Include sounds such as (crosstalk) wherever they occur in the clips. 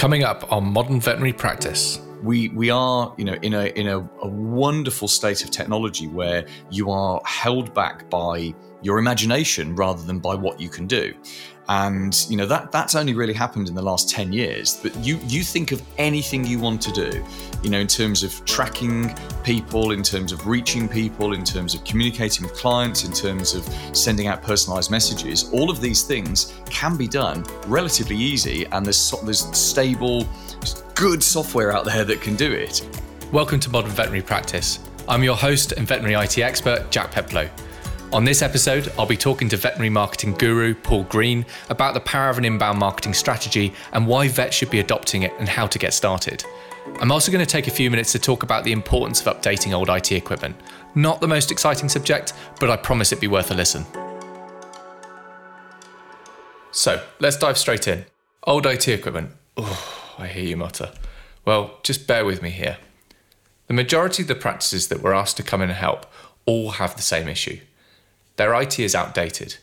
Coming up on Modern Veterinary Practice. We, we are you know in a in a, a wonderful state of technology where you are held back by your imagination rather than by what you can do. And you know that that's only really happened in the last 10 years but you you think of anything you want to do you know in terms of tracking people in terms of reaching people in terms of communicating with clients in terms of sending out personalized messages. All of these things can be done relatively easy and there's there's stable good software out there that can do it. Welcome to modern veterinary practice. I'm your host and veterinary IT expert Jack Peplow on this episode, I'll be talking to veterinary marketing guru Paul Green about the power of an inbound marketing strategy and why vets should be adopting it and how to get started. I'm also going to take a few minutes to talk about the importance of updating old IT equipment. Not the most exciting subject, but I promise it'd be worth a listen. So, let's dive straight in. Old IT equipment. Oh, I hear you mutter. Well, just bear with me here. The majority of the practices that were asked to come in and help all have the same issue their IT is outdated.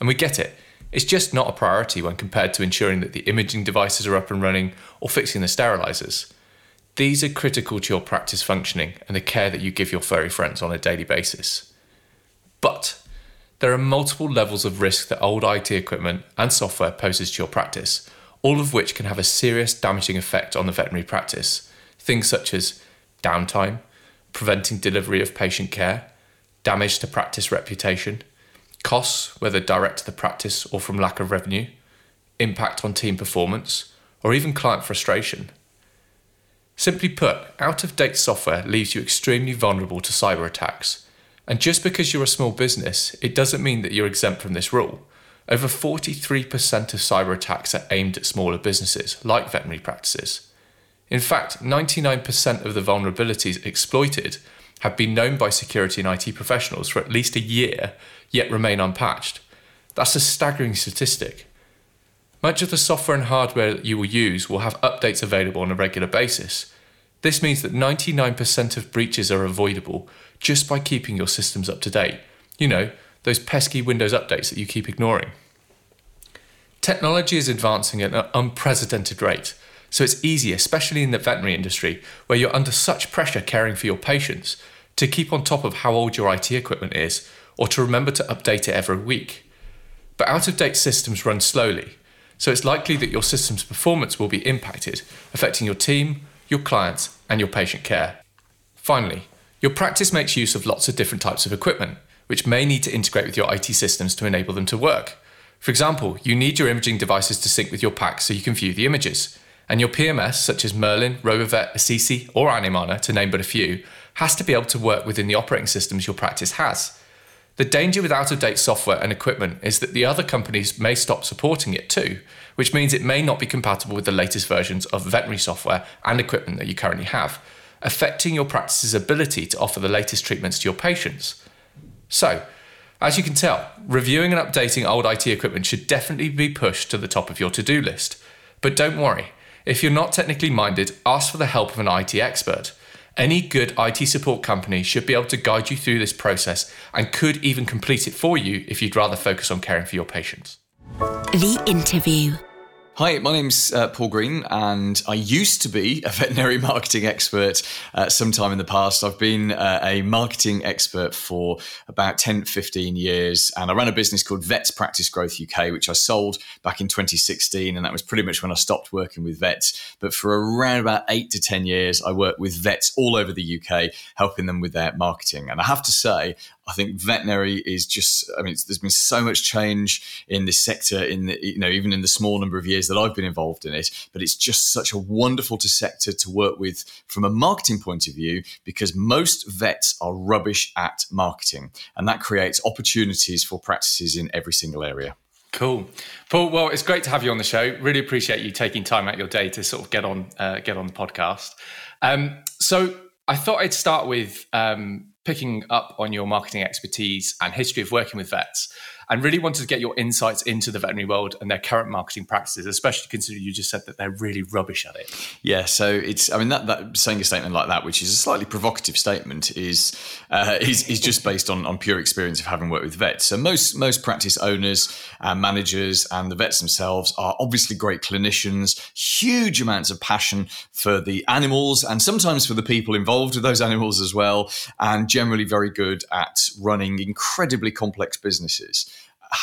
And we get it. It's just not a priority when compared to ensuring that the imaging devices are up and running or fixing the sterilizers. These are critical to your practice functioning and the care that you give your furry friends on a daily basis. But there are multiple levels of risk that old IT equipment and software poses to your practice, all of which can have a serious damaging effect on the veterinary practice. Things such as downtime, preventing delivery of patient care, damage to practice reputation, costs, whether direct to the practice or from lack of revenue, impact on team performance, or even client frustration. Simply put, out of date software leaves you extremely vulnerable to cyber attacks. And just because you're a small business, it doesn't mean that you're exempt from this rule. Over 43% of cyber attacks are aimed at smaller businesses, like veterinary practices. In fact, 99% of the vulnerabilities exploited have been known by security and IT professionals for at least a year, yet remain unpatched. That's a staggering statistic. Much of the software and hardware that you will use will have updates available on a regular basis. This means that 99% of breaches are avoidable just by keeping your systems up to date. You know, those pesky Windows updates that you keep ignoring. Technology is advancing at an unprecedented rate, so it's easy, especially in the veterinary industry, where you're under such pressure caring for your patients, to keep on top of how old your IT equipment is, or to remember to update it every week. But out of date systems run slowly, so it's likely that your system's performance will be impacted, affecting your team, your clients, and your patient care. Finally, your practice makes use of lots of different types of equipment, which may need to integrate with your IT systems to enable them to work. For example, you need your imaging devices to sync with your PACS so you can view the images. And your PMS, such as Merlin, Robovet, Assisi, or Animana, to name but a few, has to be able to work within the operating systems your practice has. The danger with out of date software and equipment is that the other companies may stop supporting it too, which means it may not be compatible with the latest versions of veterinary software and equipment that you currently have, affecting your practice's ability to offer the latest treatments to your patients. So, as you can tell, reviewing and updating old IT equipment should definitely be pushed to the top of your to do list. But don't worry, if you're not technically minded, ask for the help of an IT expert. Any good IT support company should be able to guide you through this process and could even complete it for you if you'd rather focus on caring for your patients. The interview. Hi, my name's uh, Paul Green, and I used to be a veterinary (laughs) marketing expert uh, sometime in the past. I've been uh, a marketing expert for about 10, 15 years, and I ran a business called Vets Practice Growth UK, which I sold back in 2016, and that was pretty much when I stopped working with vets. But for around about eight to 10 years, I worked with vets all over the UK, helping them with their marketing. And I have to say, I think veterinary is just, I mean, there's been so much change in this sector in the, you know, even in the small number of years that I've been involved in it, but it's just such a wonderful sector to work with from a marketing point of view because most vets are rubbish at marketing and that creates opportunities for practices in every single area. Cool, Paul. Well, it's great to have you on the show. Really appreciate you taking time out your day to sort of get on uh, get on the podcast. Um, so I thought I'd start with um, picking up on your marketing expertise and history of working with vets. And really wanted to get your insights into the veterinary world and their current marketing practices, especially considering you just said that they're really rubbish at it. Yeah, so it's I mean that, that saying a statement like that, which is a slightly provocative statement, is uh, is, is just based on, on pure experience of having worked with vets. So most most practice owners and managers and the vets themselves are obviously great clinicians, huge amounts of passion for the animals and sometimes for the people involved with those animals as well, and generally very good at running incredibly complex businesses.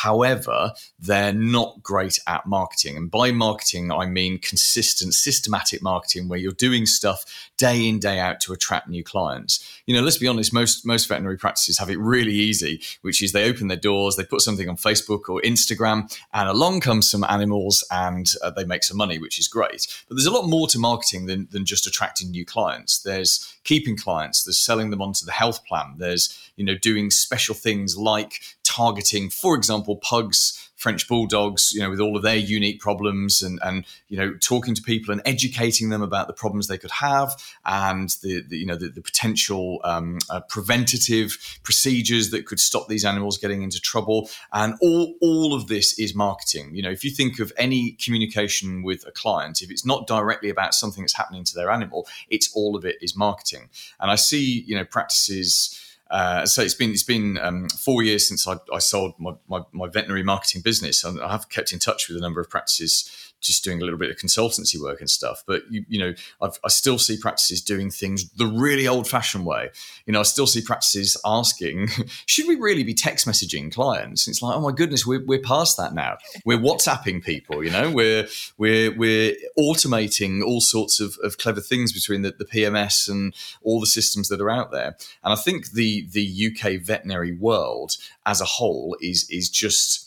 However, they're not great at marketing. And by marketing, I mean consistent, systematic marketing where you're doing stuff day in, day out to attract new clients. You know, let's be honest, most, most veterinary practices have it really easy, which is they open their doors, they put something on Facebook or Instagram, and along comes some animals and uh, they make some money, which is great. But there's a lot more to marketing than, than just attracting new clients. There's keeping clients, there's selling them onto the health plan, there's, you know, doing special things like targeting, for example, pugs, French bulldogs, you know, with all of their unique problems and, and you know, talking to people and educating them about the problems they could have and the, the you know, the, the potential um, uh, preventative procedures that could stop these animals getting into trouble. And all, all of this is marketing. You know, if you think of any communication with a client, if it's not directly about something that's happening to their animal, it's all of it is marketing. And I see, you know, practices uh, so it's been it's been um, four years since I, I sold my, my, my, veterinary marketing business. And I have kept in touch with a number of practices just doing a little bit of consultancy work and stuff. But you, you know, I've, i still see practices doing things the really old-fashioned way. You know, I still see practices asking, (laughs) "Should we really be text messaging clients?" It's like, oh my goodness, we're, we're past that now. We're WhatsApping people. You know, we're we're we're automating all sorts of, of clever things between the, the PMS and all the systems that are out there. And I think the the UK veterinary world as a whole is is just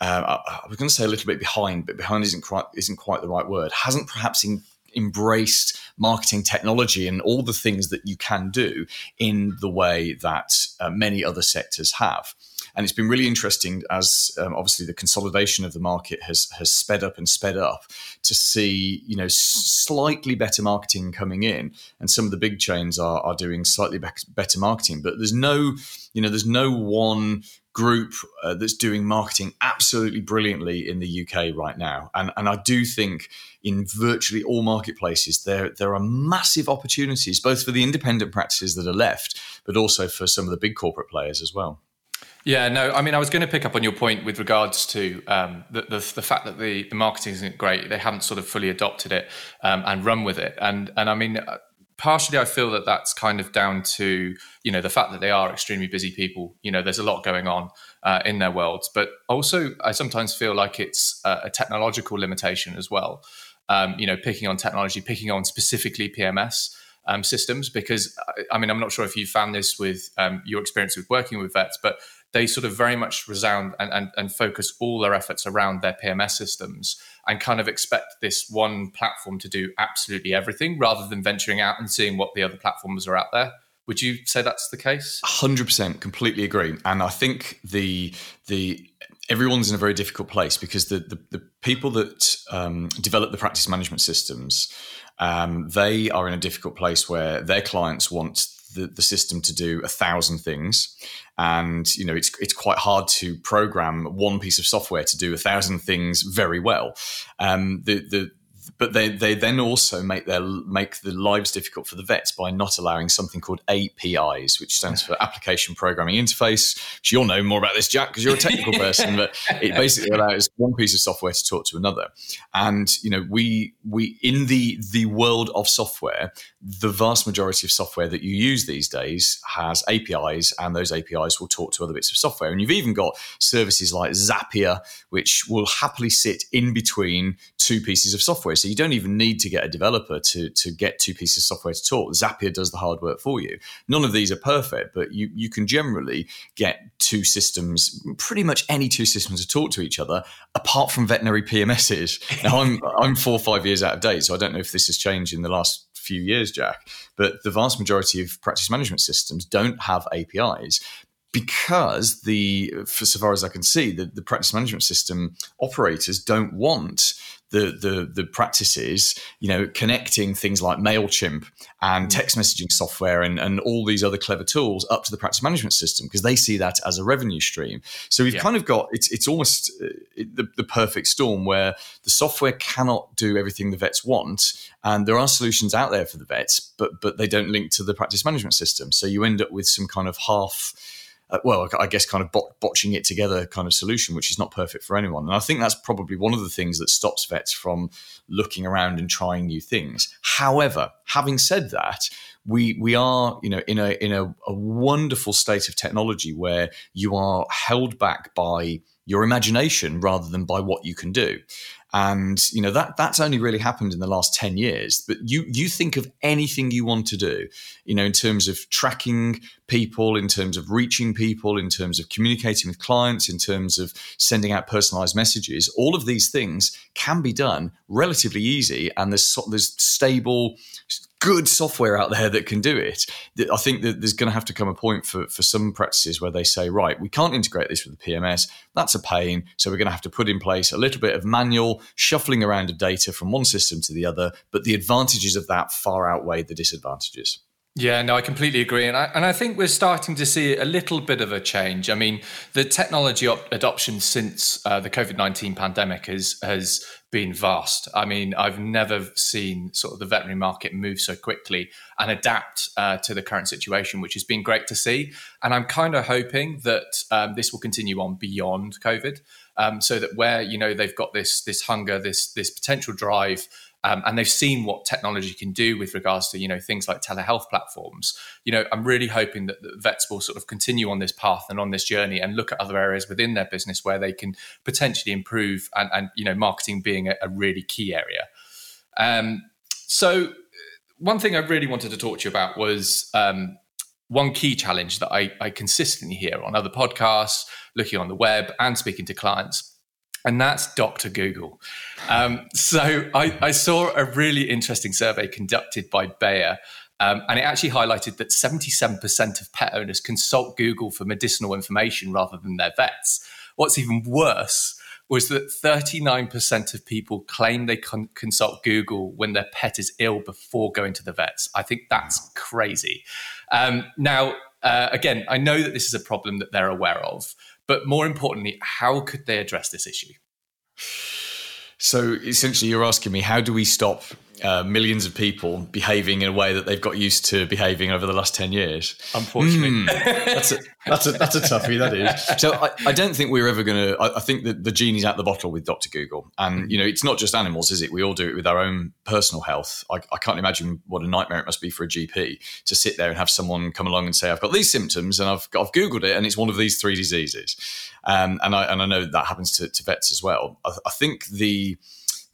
uh, I was going to say a little bit behind, but behind isn't quite isn't quite the right word. Hasn't perhaps in, embraced marketing technology and all the things that you can do in the way that uh, many other sectors have. And it's been really interesting as um, obviously the consolidation of the market has has sped up and sped up to see you know slightly better marketing coming in, and some of the big chains are are doing slightly better marketing. But there's no you know there's no one group uh, that's doing marketing absolutely brilliantly in the UK right now. And, and I do think in virtually all marketplaces, there, there are massive opportunities, both for the independent practices that are left, but also for some of the big corporate players as well. Yeah, no, I mean, I was going to pick up on your point with regards to um, the, the, the fact that the, the marketing isn't great. They haven't sort of fully adopted it um, and run with it. And and I mean, partially I feel that that's kind of down to you know the fact that they are extremely busy people. You know, there's a lot going on uh, in their worlds, but also I sometimes feel like it's a, a technological limitation as well. Um, you know, picking on technology, picking on specifically PMS. Um, systems because I mean I'm not sure if you found this with um, your experience with working with vets, but they sort of very much resound and, and, and focus all their efforts around their PMS systems and kind of expect this one platform to do absolutely everything rather than venturing out and seeing what the other platforms are out there. Would you say that's the case? Hundred percent, completely agree. And I think the the everyone's in a very difficult place because the the, the people that um, develop the practice management systems, um, they are in a difficult place where their clients want the, the system to do a thousand things. And you know it's it's quite hard to program one piece of software to do a thousand things very well. Um, the the but they, they then also make their make the lives difficult for the vets by not allowing something called APIs, which stands for Application Programming Interface. Which you'll know more about this, Jack, because you're a technical (laughs) person. But it basically allows one piece of software to talk to another. And you know, we we in the the world of software, the vast majority of software that you use these days has APIs, and those APIs will talk to other bits of software. And you've even got services like Zapier, which will happily sit in between two pieces of software. So you don't even need to get a developer to, to get two pieces of software to talk. Zapier does the hard work for you. None of these are perfect, but you, you can generally get two systems, pretty much any two systems to talk to each other, apart from veterinary PMSs. Now, I'm, (laughs) I'm four or five years out of date, so I don't know if this has changed in the last few years, Jack, but the vast majority of practice management systems don't have APIs because the, for so far as I can see, the, the practice management system operators don't want the the the practices, you know, connecting things like Mailchimp and mm. text messaging software and and all these other clever tools up to the practice management system because they see that as a revenue stream. So we've yeah. kind of got it's it's almost uh, the, the perfect storm where the software cannot do everything the vets want, and there are solutions out there for the vets, but but they don't link to the practice management system. So you end up with some kind of half uh, well, I guess kind of bot- botching it together kind of solution, which is not perfect for anyone. And I think that's probably one of the things that stops vets from looking around and trying new things. However, having said that, we we are you know in a in a, a wonderful state of technology where you are held back by your imagination rather than by what you can do and you know that that's only really happened in the last 10 years but you you think of anything you want to do you know in terms of tracking people in terms of reaching people in terms of communicating with clients in terms of sending out personalized messages all of these things can be done relatively easy and there's there's stable good software out there that can do it. I think that there's going to have to come a point for, for some practices where they say, right, we can't integrate this with the PMS. That's a pain. So we're going to have to put in place a little bit of manual shuffling around of data from one system to the other. But the advantages of that far outweigh the disadvantages. Yeah, no, I completely agree, and I and I think we're starting to see a little bit of a change. I mean, the technology op- adoption since uh, the COVID nineteen pandemic has has been vast. I mean, I've never seen sort of the veterinary market move so quickly and adapt uh, to the current situation, which has been great to see. And I'm kind of hoping that um, this will continue on beyond COVID, um, so that where you know they've got this this hunger, this this potential drive um, and they've seen what technology can do with regards to you know things like telehealth platforms. You know, I'm really hoping that, that vets will sort of continue on this path and on this journey and look at other areas within their business where they can potentially improve, and, and you know, marketing being a, a really key area. Um, so, one thing I really wanted to talk to you about was um, one key challenge that I, I consistently hear on other podcasts, looking on the web, and speaking to clients and that's Dr. Google. Um, so I, I, saw a really interesting survey conducted by Bayer, um, and it actually highlighted that 77% of pet owners consult Google for medicinal information rather than their vets. What's even worse was that 39% of people claim they con- consult Google when their pet is ill before going to the vets. I think that's crazy. Um, now, uh, again, I know that this is a problem that they're aware of. But more importantly, how could they address this issue? So essentially, you're asking me how do we stop uh, millions of people behaving in a way that they've got used to behaving over the last 10 years. Unfortunately. Mm, that's, a, that's, a, that's a toughie, that is. So I, I don't think we're ever going to, I, I, think that the genie's out the bottle with Dr. Google. And, you know, it's not just animals, is it? We all do it with our own personal health. I, I can't imagine what a nightmare it must be for a GP to sit there and have someone come along and say, I've got these symptoms and I've, I've Googled it and it's one of these three diseases. Um, and, I, and I know that happens to, to vets as well. I, I think the,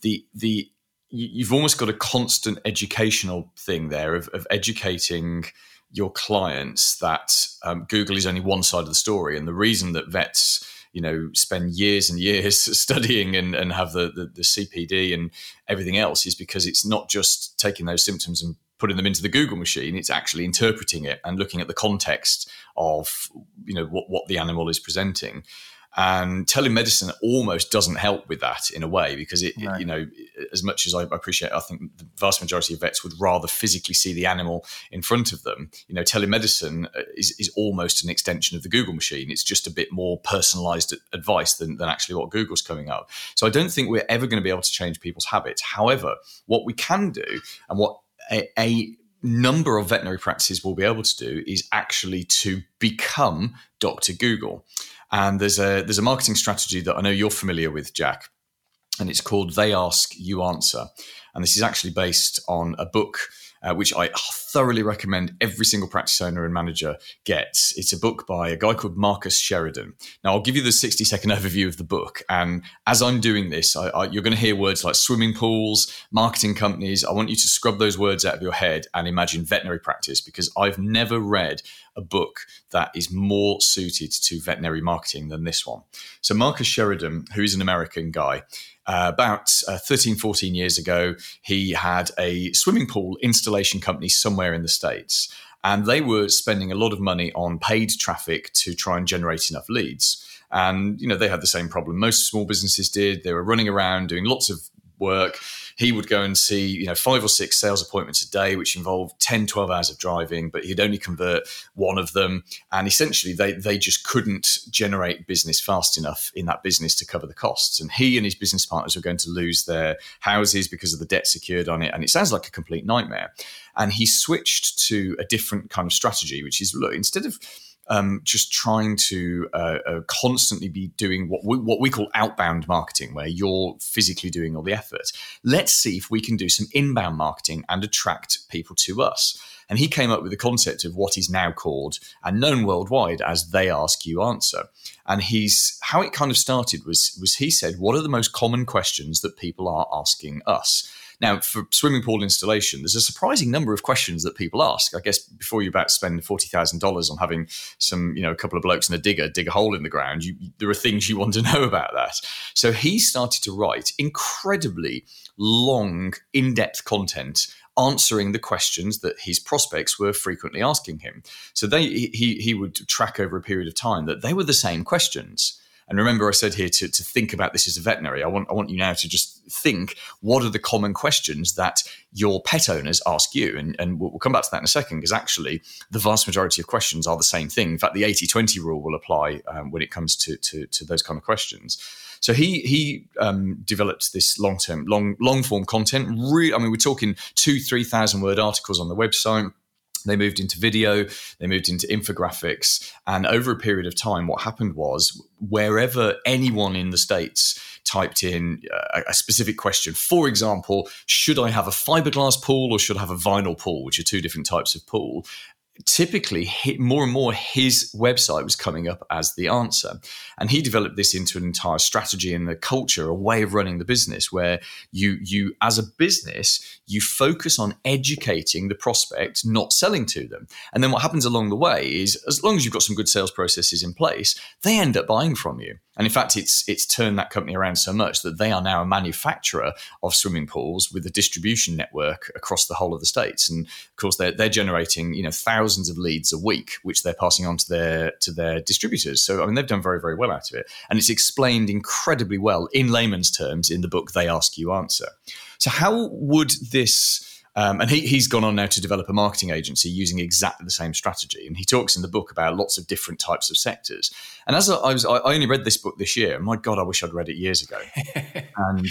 the, the you've almost got a constant educational thing there of, of educating your clients that um, Google is only one side of the story, and the reason that vets you know spend years and years (laughs) studying and, and have the, the, the CPD and everything else is because it's not just taking those symptoms and putting them into the Google machine. It's actually interpreting it and looking at the context of you know what, what the animal is presenting. And telemedicine almost doesn't help with that in a way because it, you know, as much as I appreciate, I think the vast majority of vets would rather physically see the animal in front of them. You know, telemedicine uh, is, is almost an extension of the Google machine. It's just a bit more personalized advice than, than actually what Google's coming up. So I don't think we're ever going to be able to change people's habits. However, what we can do and what a, a number of veterinary practices will be able to do is actually to become Dr. Google. And there's a there's a marketing strategy that I know you're familiar with, Jack, and it's called They Ask, You Answer. And this is actually based on a book uh, which I thoroughly recommend every single practice owner and manager gets. It's a book by a guy called Marcus Sheridan. Now, I'll give you the 60 second overview of the book. And as I'm doing this, I, I, you're going to hear words like swimming pools, marketing companies. I want you to scrub those words out of your head and imagine veterinary practice because I've never read a book that is more suited to veterinary marketing than this one. So, Marcus Sheridan, who is an American guy, uh, about uh, 13, 14 years ago, he had a swimming pool installation company somewhere in the States. And they were spending a lot of money on paid traffic to try and generate enough leads. And, you know, they had the same problem most small businesses did. They were running around doing lots of work. He would go and see, you know, five or six sales appointments a day, which involved 10, 12 hours of driving, but he'd only convert one of them. And essentially, they, they just couldn't generate business fast enough in that business to cover the costs. And he and his business partners were going to lose their houses because of the debt secured on it. And it sounds like a complete nightmare. And he switched to a different kind of strategy, which is look, instead of um, just trying to uh, uh, constantly be doing what we, what we call outbound marketing, where you're physically doing all the effort. Let's see if we can do some inbound marketing and attract people to us. And he came up with the concept of what is now called and known worldwide as they ask you answer. And he's how it kind of started was was he said, what are the most common questions that people are asking us? Now, for swimming pool installation, there's a surprising number of questions that people ask. I guess before you're about to spend forty thousand dollars on having some, you know, a couple of blokes and a digger dig a hole in the ground, you, there are things you want to (laughs) know about that. So he started to write incredibly long, in-depth content answering the questions that his prospects were frequently asking him. So they he he would track over a period of time that they were the same questions. And remember, I said here to, to think about this as a veterinary. I want I want you now to just think what are the common questions that your pet owners ask you, and, and we'll, we'll come back to that in a second because actually the vast majority of questions are the same thing. In fact, the 80-20 rule will apply um, when it comes to, to to those kind of questions. So he he um, developed this long term, long long form content. Really, I mean, we're talking two, three thousand word articles on the website. They moved into video, they moved into infographics. And over a period of time, what happened was wherever anyone in the States typed in a, a, specific question, for example, should I have a fiberglass pool or should I have a vinyl pool, which are two different types of pool? Typically more and more his website was coming up as the answer. And he developed this into an entire strategy and a culture a way of running the business where you you as a business you focus on educating the prospect not selling to them. And then what happens along the way is as long as you've got some good sales processes in place they end up buying from you and in fact, it's it's turned that company around so much that they are now a manufacturer of swimming pools with a distribution network across the whole of the states. And of course, they're they're generating you know thousands of leads a week, which they're passing on to their to their distributors. So I mean, they've done very very well out of it, and it's explained incredibly well in layman's terms in the book. They ask you answer. So how would this um, and he, has gone on now to develop a marketing agency using exactly the same strategy. And he talks in the book about lots of different types of sectors. And as I, I was, I only read this book this year. My God, I wish I'd read it years ago. (laughs) and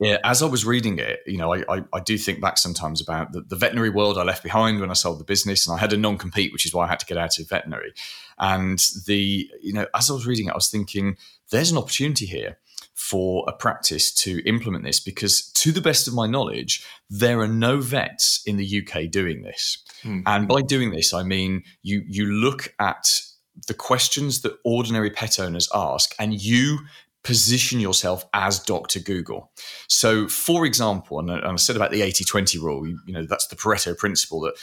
yeah, as I was reading it, you know, I, I, I do think back sometimes about the, the, veterinary world I left behind when I sold the business, and I had a non compete, which is why I had to get out of veterinary. And the, you know, as I was reading it, I was thinking, there's an opportunity here for a practice to implement this because, to the best of my knowledge, there are no vets in the UK doing this. Mm. And by doing this, I mean you you look at the questions that ordinary pet owners ask, and you position yourself as Dr. Google. So, for example, and I said about the 80 20 rule, you, know, that's the Pareto principle that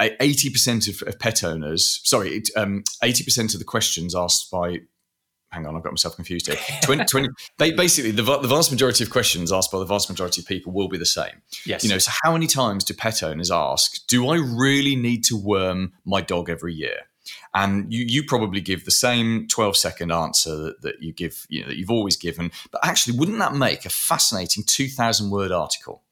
80% of, of pet owners, sorry, um, 80% of the questions asked by hang on, I've got myself confused here. 20, 20 they, basically, the, the, vast majority of questions asked by the vast majority of people will be the same. Yes. You know, so how many times do pet owners ask, do I really need to worm my dog every year? And you, you probably give the same 12 second answer that, that you give, you know, that you've always given. But actually, wouldn't that make a fascinating 2,000 word article?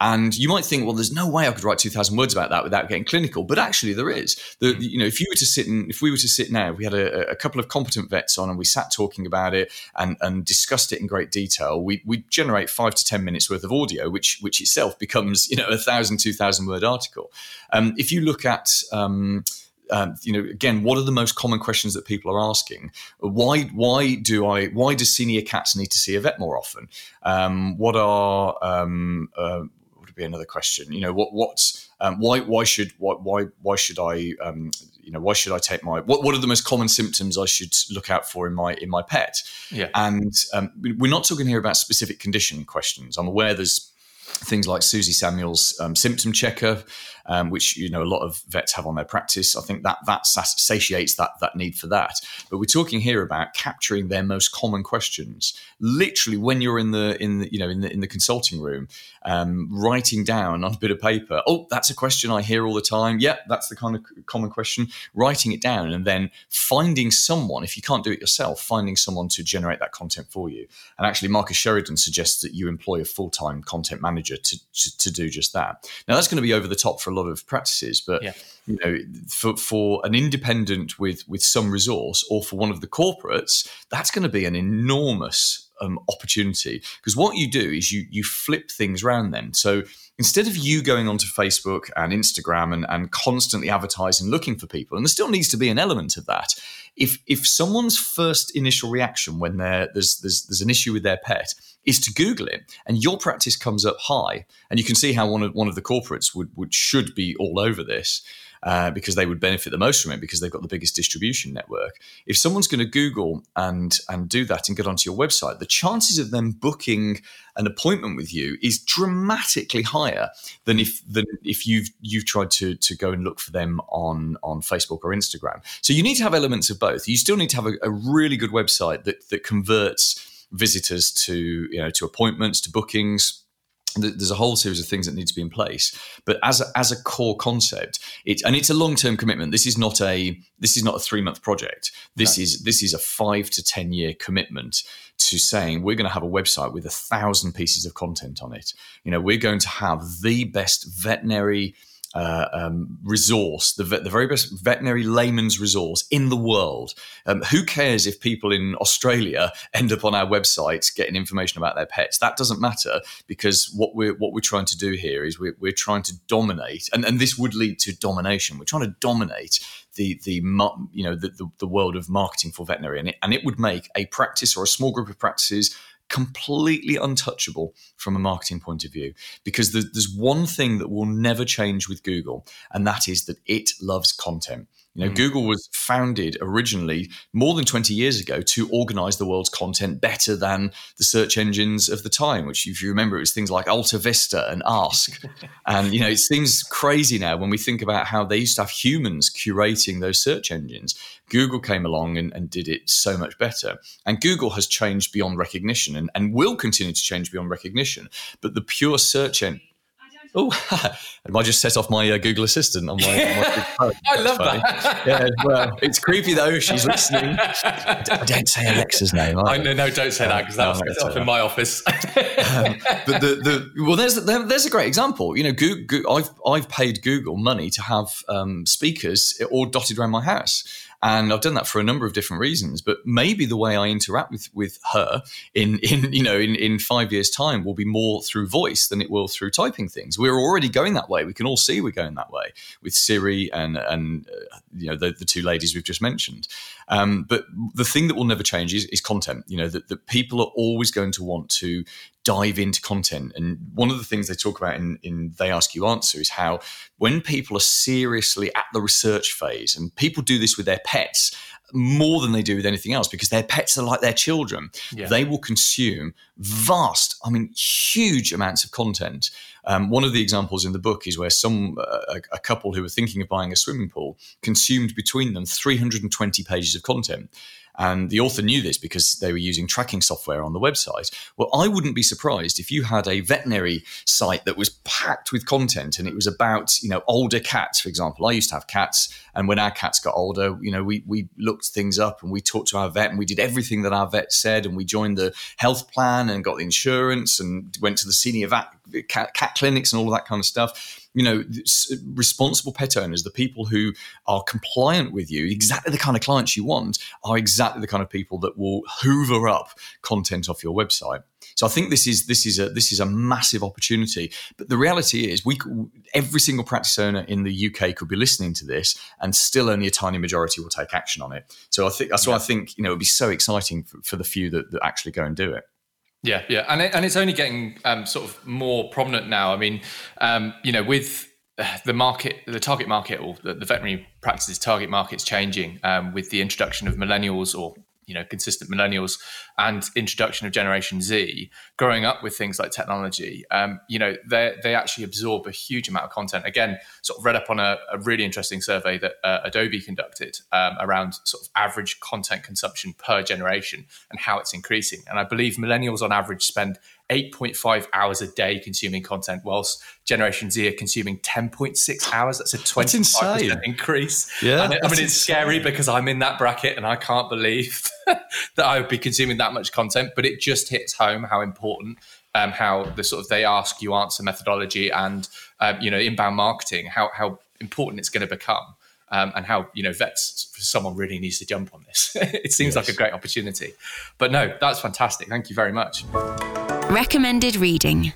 And you might think, well, there's no way I could write 2,000 words about that without getting clinical. But actually, there is. The, hmm. you know, if you were to sit and if we were to sit now, we had a, a, couple of competent vets on and we sat talking about it and, and discussed it in great detail, we we generate five to 10 minutes worth of audio, which which itself becomes, you know, a thousand, two thousand word article. Um, if you look at, um, um, you know, again, what are the most common questions that people are asking? Why, why do I, why do senior cats need to see a vet more often? Um, what are, um, uh, be another question. You know, what what's um, why why should why why why should I um, you know why should I take my what what are the most common symptoms I should look out for in my in my pet? Yeah, and um, we're not talking here about specific condition questions. I'm aware there's things like Susie Samuel's um, symptom checker, um, which you know a lot of vets have on their practice. I think that that satiates that that need for that. But we're talking here about capturing their most common questions, literally when you're in the in the, you know in the in the consulting room, um, writing down on a bit of paper. Oh, that's a question I hear all the time. Yeah, that's the kind of common question. Writing it down and then finding someone if you can't do it yourself, finding someone to generate that content for you. And actually, Marcus Sheridan suggests that you employ a full time content manager to, to, to do just that. Now that's going to be over the top for a lot of practices, but yeah. you know, for for an independent with with some resource, or for one of the corporates, that's going to be an enormous um, opportunity because what you do is you you flip things around then. So instead of you going onto Facebook and Instagram and, and constantly advertising, looking for people, and there still needs to be an element of that. If if someone's first initial reaction when there's there's there's an issue with their pet is to Google it, and your practice comes up high, and you can see how one of one of the corporates would would should be all over this uh, because they would benefit the most from it because they've got the biggest distribution network. If someone's going to Google and and do that and get onto your website, the chances of them booking an appointment with you is dramatically higher than if than if you've you've tried to to go and look for them on on Facebook or Instagram. So you need to have elements of both. You still need to have a, a really good website that that converts visitors to you know to appointments to bookings there's a whole series of things that need to be in place but as a, as a core concept it and it's a long-term commitment. This is not a this is not a three month project. This no. is this is a five to ten year commitment to saying we're going to have a website with a thousand pieces of content on it. You know we're going to have the best veterinary uh, um, resource, the, the very best veterinary layman's resource in the world. Um, who cares if people in Australia end up on our website getting information about their pets? That doesn't matter because what we're what we're trying to do here is we're, we're trying to dominate, and, and this would lead to domination. We're trying to dominate the the you know the, the, the world of marketing for veterinary, and it, and it would make a practice or a small group of practices completely untouchable from a marketing point of view because there's one thing that will never change with Google, and that is that it loves content. You know, mm. Google was founded originally more than 20 years ago to organize the world's content better than the search engines of the time, which, if you remember, it was things like Alta Vista and Ask. (laughs) and, you know, it seems crazy now when we think about how they used to have humans curating those search engines. Google came along and, and did it so much better. And Google has changed beyond recognition and, and will continue to change beyond recognition. But the pure search engine, Oh, (laughs) I just set off my uh, Google Assistant on my. On my (laughs) I love funny. that. yeah, well, it's creepy though. She's listening. don't say Alexa's name. I know, no, don't say that because that was off in my office. (laughs) um, but the, the well, there's there, there's a great example. You know, Google, I've I've paid Google money to have um, speakers all dotted around my house and I've done that for a number of different reasons. But maybe the way I interact with with her in (laughs) in you know in in five years' time will be more through voice than it will through typing things. We're already going that way. We can all see we're going that way with Siri and and uh, you know the, the two ladies we've just mentioned. Um, but the thing that will never change is, is content. You know that, that people are always going to want to dive into content. And one of the things they talk about in, in They Ask You Answer is how when people are seriously at the research phase, and people do this with their pets more than they do with anything else because their pets are like their children. Yeah. They will consume vast, I mean, huge amounts of content. Um, one of the examples in the book is where some uh, a, a, couple who were thinking of buying a swimming pool consumed between them 320 pages of content. And the author knew this because they were using tracking software on the website. Well, I wouldn't be surprised if you had a veterinary site that was packed with content and it was about, you know, older cats, for example. I used to have cats, and when our cats got older, you know, we we looked things up and we talked to our vet and we did everything that our vet said and we joined the health plan and got the insurance and went to the senior vet, cat, cat clinics and all of that kind of stuff you know, responsible pet owners, the people who are compliant with you, exactly the kind of clients you want, are exactly the kind of people that will hoover up content off your website. So I think this is this is a this is a massive opportunity. But the reality is, we every single practice owner in the UK could be listening to this, and still only a tiny majority will take action on it. So I think that's yeah. why I think you know it'd be so exciting for, for the few that, that actually go and do it. Yeah, yeah, and it, and it's only getting um, sort of more prominent now. I mean, um, you know, with the market, the target market, or the, the veterinary practices target market's changing um, with the introduction of millennials or you know consistent millennials and introduction of generation z growing up with things like technology um, you know they they actually absorb a huge amount of content. Again sort of read up on a, a really interesting survey that uh, adobe conducted um, around sort of average content consumption per generation and how it's increasing. And i believe millennials on average spend 8.5 hours a day consuming content, whilst Generation Z are consuming 10.6 hours. That's a 25% increase. Yeah. And, I mean, it's insane. scary because I'm in that bracket and I can't believe (laughs) that I would be consuming that much content, but it just hits home how important. Um, how the sort of they ask you answer methodology and um, you know inbound marketing how how important it's going to become um, and how you know vets someone really needs to jump on this (laughs) it seems yes. like a great opportunity but no that's fantastic thank you very much Recommended reading.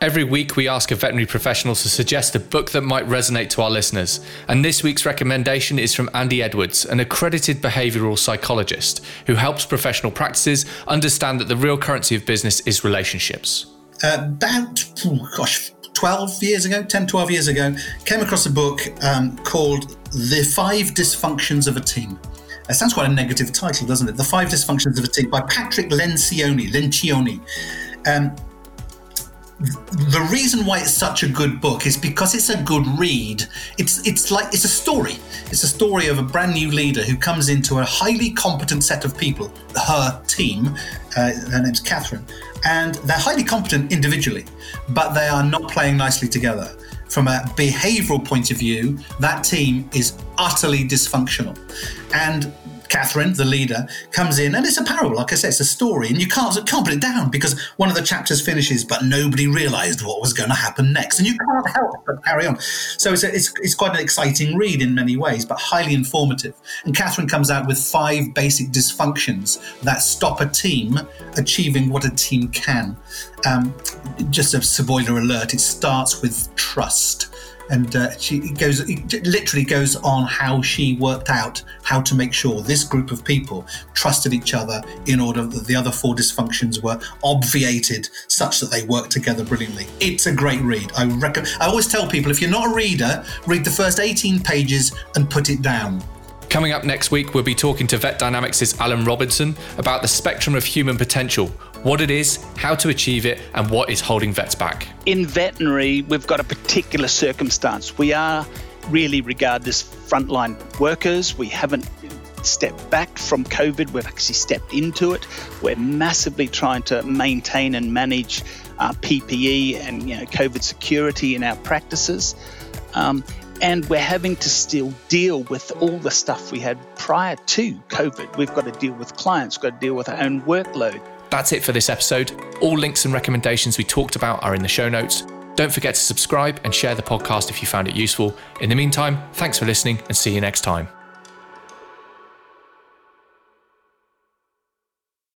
Every week, we ask a veterinary professional to suggest a book that might resonate to our listeners. And this week's recommendation is from Andy Edwards, an accredited behavioral psychologist who helps professional practices understand that the real currency of business is relationships. About, oh gosh, 12 years ago, 10, 12 years ago, came across a book um, called The Five Dysfunctions of a Team. It sounds quite a negative title, doesn't it? The Five Dysfunctions of a Team by Patrick Lencioni. Lencioni. Um, the reason why it's such a good book is because it's a good read. It's it's like it's a story. It's a story of a brand new leader who comes into a highly competent set of people, her team. Uh, her name's Catherine, and they're highly competent individually, but they are not playing nicely together. From a behavioral point of view, that team is utterly dysfunctional. And Catherine, the leader, comes in, and it's a parable. Like I said, it's a story, and you can't can't put it down because one of the chapters finishes, but nobody realised what was going to happen next, and you can't help but carry on. So it's, a, it's it's quite an exciting read in many ways, but highly informative. And Catherine comes out with five basic dysfunctions that stop a team achieving what a team can. Um, just a spoiler alert: it starts with trust and uh, she goes it literally goes on how she worked out how to make sure this group of people trusted each other in order that the other four dysfunctions were obviated such that they worked together brilliantly. It's a great read. I recommend i always tell people if you're not a reader read the first 18 pages and put it down. Coming up next week, we'll be talking to Vet Dynamics' Alan Robinson about the spectrum of human potential what it is, how to achieve it, and what is holding vets back. In veterinary, we've got a particular circumstance. We are really regarded as frontline workers. We haven't stepped back from COVID, we've actually stepped into it. We're massively trying to maintain and manage our PPE and you know, COVID security in our practices. Um, and we're having to still deal with all the stuff we had prior to COVID. We've got to deal with clients, we've got to deal with our own workload. That's it for this episode. All links and recommendations we talked about are in the show notes. Don't forget to subscribe and share the podcast if you found it useful. In the meantime, thanks for listening and see you next time.